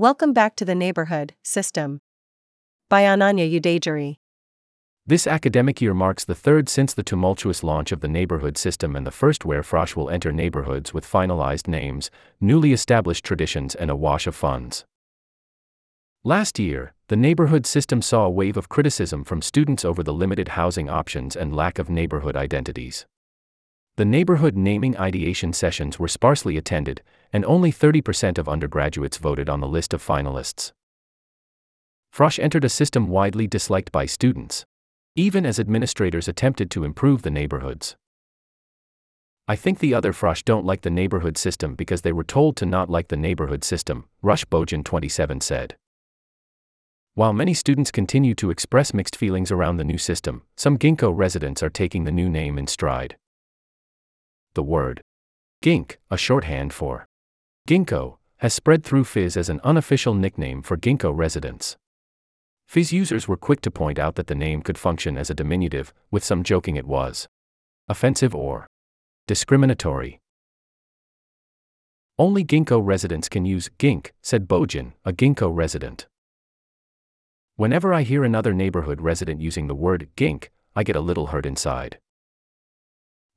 Welcome back to the Neighborhood System. By Ananya Udaygiri. This academic year marks the third since the tumultuous launch of the neighborhood system and the first where Frosh will enter neighborhoods with finalized names, newly established traditions, and a wash of funds. Last year, the neighborhood system saw a wave of criticism from students over the limited housing options and lack of neighborhood identities. The neighborhood naming ideation sessions were sparsely attended, and only 30% of undergraduates voted on the list of finalists. Frosh entered a system widely disliked by students, even as administrators attempted to improve the neighborhoods. I think the other Frosh don't like the neighborhood system because they were told to not like the neighborhood system, Rush Bojan 27 said. While many students continue to express mixed feelings around the new system, some Ginkgo residents are taking the new name in stride the word gink, a shorthand for ginkgo, has spread through Fizz as an unofficial nickname for Ginkgo residents. Fizz users were quick to point out that the name could function as a diminutive, with some joking it was offensive or discriminatory. Only Ginkgo residents can use gink, said Bojan, a Ginkgo resident. Whenever I hear another neighborhood resident using the word gink, I get a little hurt inside.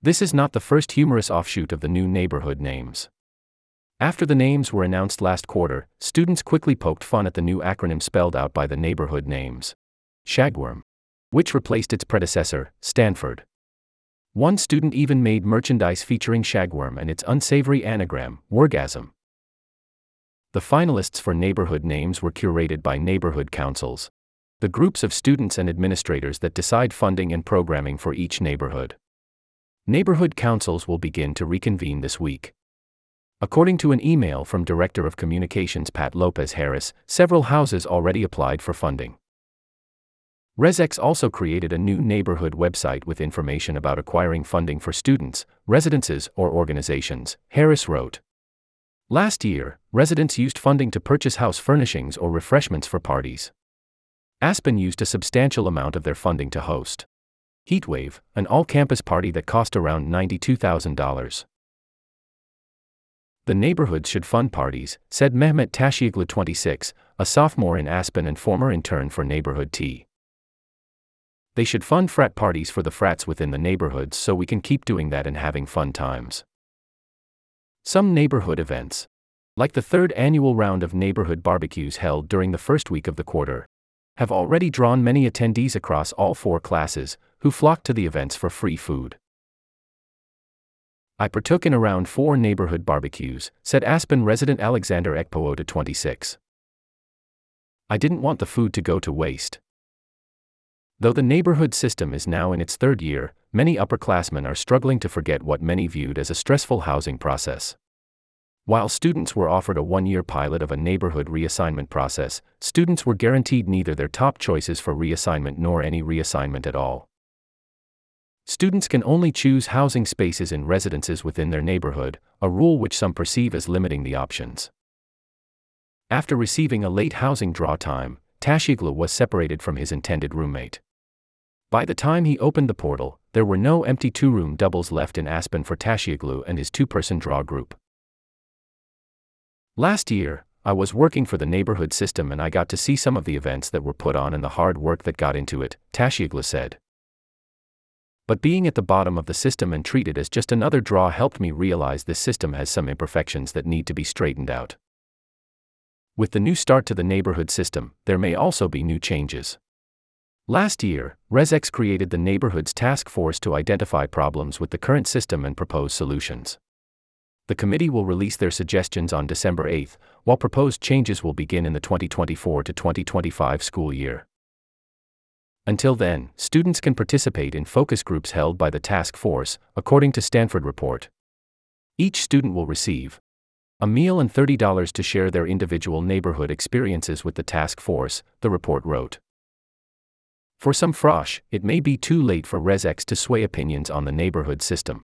This is not the first humorous offshoot of the new neighborhood names. After the names were announced last quarter, students quickly poked fun at the new acronym spelled out by the neighborhood names Shagworm, which replaced its predecessor, Stanford. One student even made merchandise featuring Shagworm and its unsavory anagram, Worgasm. The finalists for neighborhood names were curated by neighborhood councils, the groups of students and administrators that decide funding and programming for each neighborhood. Neighborhood councils will begin to reconvene this week. According to an email from Director of Communications Pat Lopez Harris, several houses already applied for funding. ResX also created a new neighborhood website with information about acquiring funding for students, residences, or organizations, Harris wrote. Last year, residents used funding to purchase house furnishings or refreshments for parties. Aspen used a substantial amount of their funding to host Heatwave, an all campus party that cost around $92,000. The neighborhoods should fund parties, said Mehmet Tashioglu 26, a sophomore in Aspen and former intern for Neighborhood T. They should fund frat parties for the frats within the neighborhoods so we can keep doing that and having fun times. Some neighborhood events, like the third annual round of neighborhood barbecues held during the first week of the quarter, have already drawn many attendees across all four classes, who flocked to the events for free food. I partook in around four neighborhood barbecues, said Aspen resident Alexander Ekpo to 26. I didn't want the food to go to waste. Though the neighborhood system is now in its third year, many upperclassmen are struggling to forget what many viewed as a stressful housing process. While students were offered a one year pilot of a neighborhood reassignment process, students were guaranteed neither their top choices for reassignment nor any reassignment at all. Students can only choose housing spaces in residences within their neighborhood, a rule which some perceive as limiting the options. After receiving a late housing draw time, Tashiglu was separated from his intended roommate. By the time he opened the portal, there were no empty two room doubles left in Aspen for Tashiglu and his two person draw group. Last year, I was working for the neighborhood system and I got to see some of the events that were put on and the hard work that got into it, Tashioglu said. But being at the bottom of the system and treated as just another draw helped me realize this system has some imperfections that need to be straightened out. With the new start to the neighborhood system, there may also be new changes. Last year, ResX created the Neighborhoods Task Force to identify problems with the current system and propose solutions. The committee will release their suggestions on December 8, while proposed changes will begin in the 2024 to 2025 school year. Until then, students can participate in focus groups held by the task force, according to Stanford report. Each student will receive a meal and $30 to share their individual neighborhood experiences with the task force, the report wrote. For some frosh, it may be too late for ResX to sway opinions on the neighborhood system.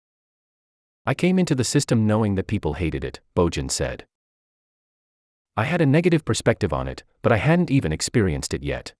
I came into the system knowing that people hated it, Bojan said. I had a negative perspective on it, but I hadn't even experienced it yet.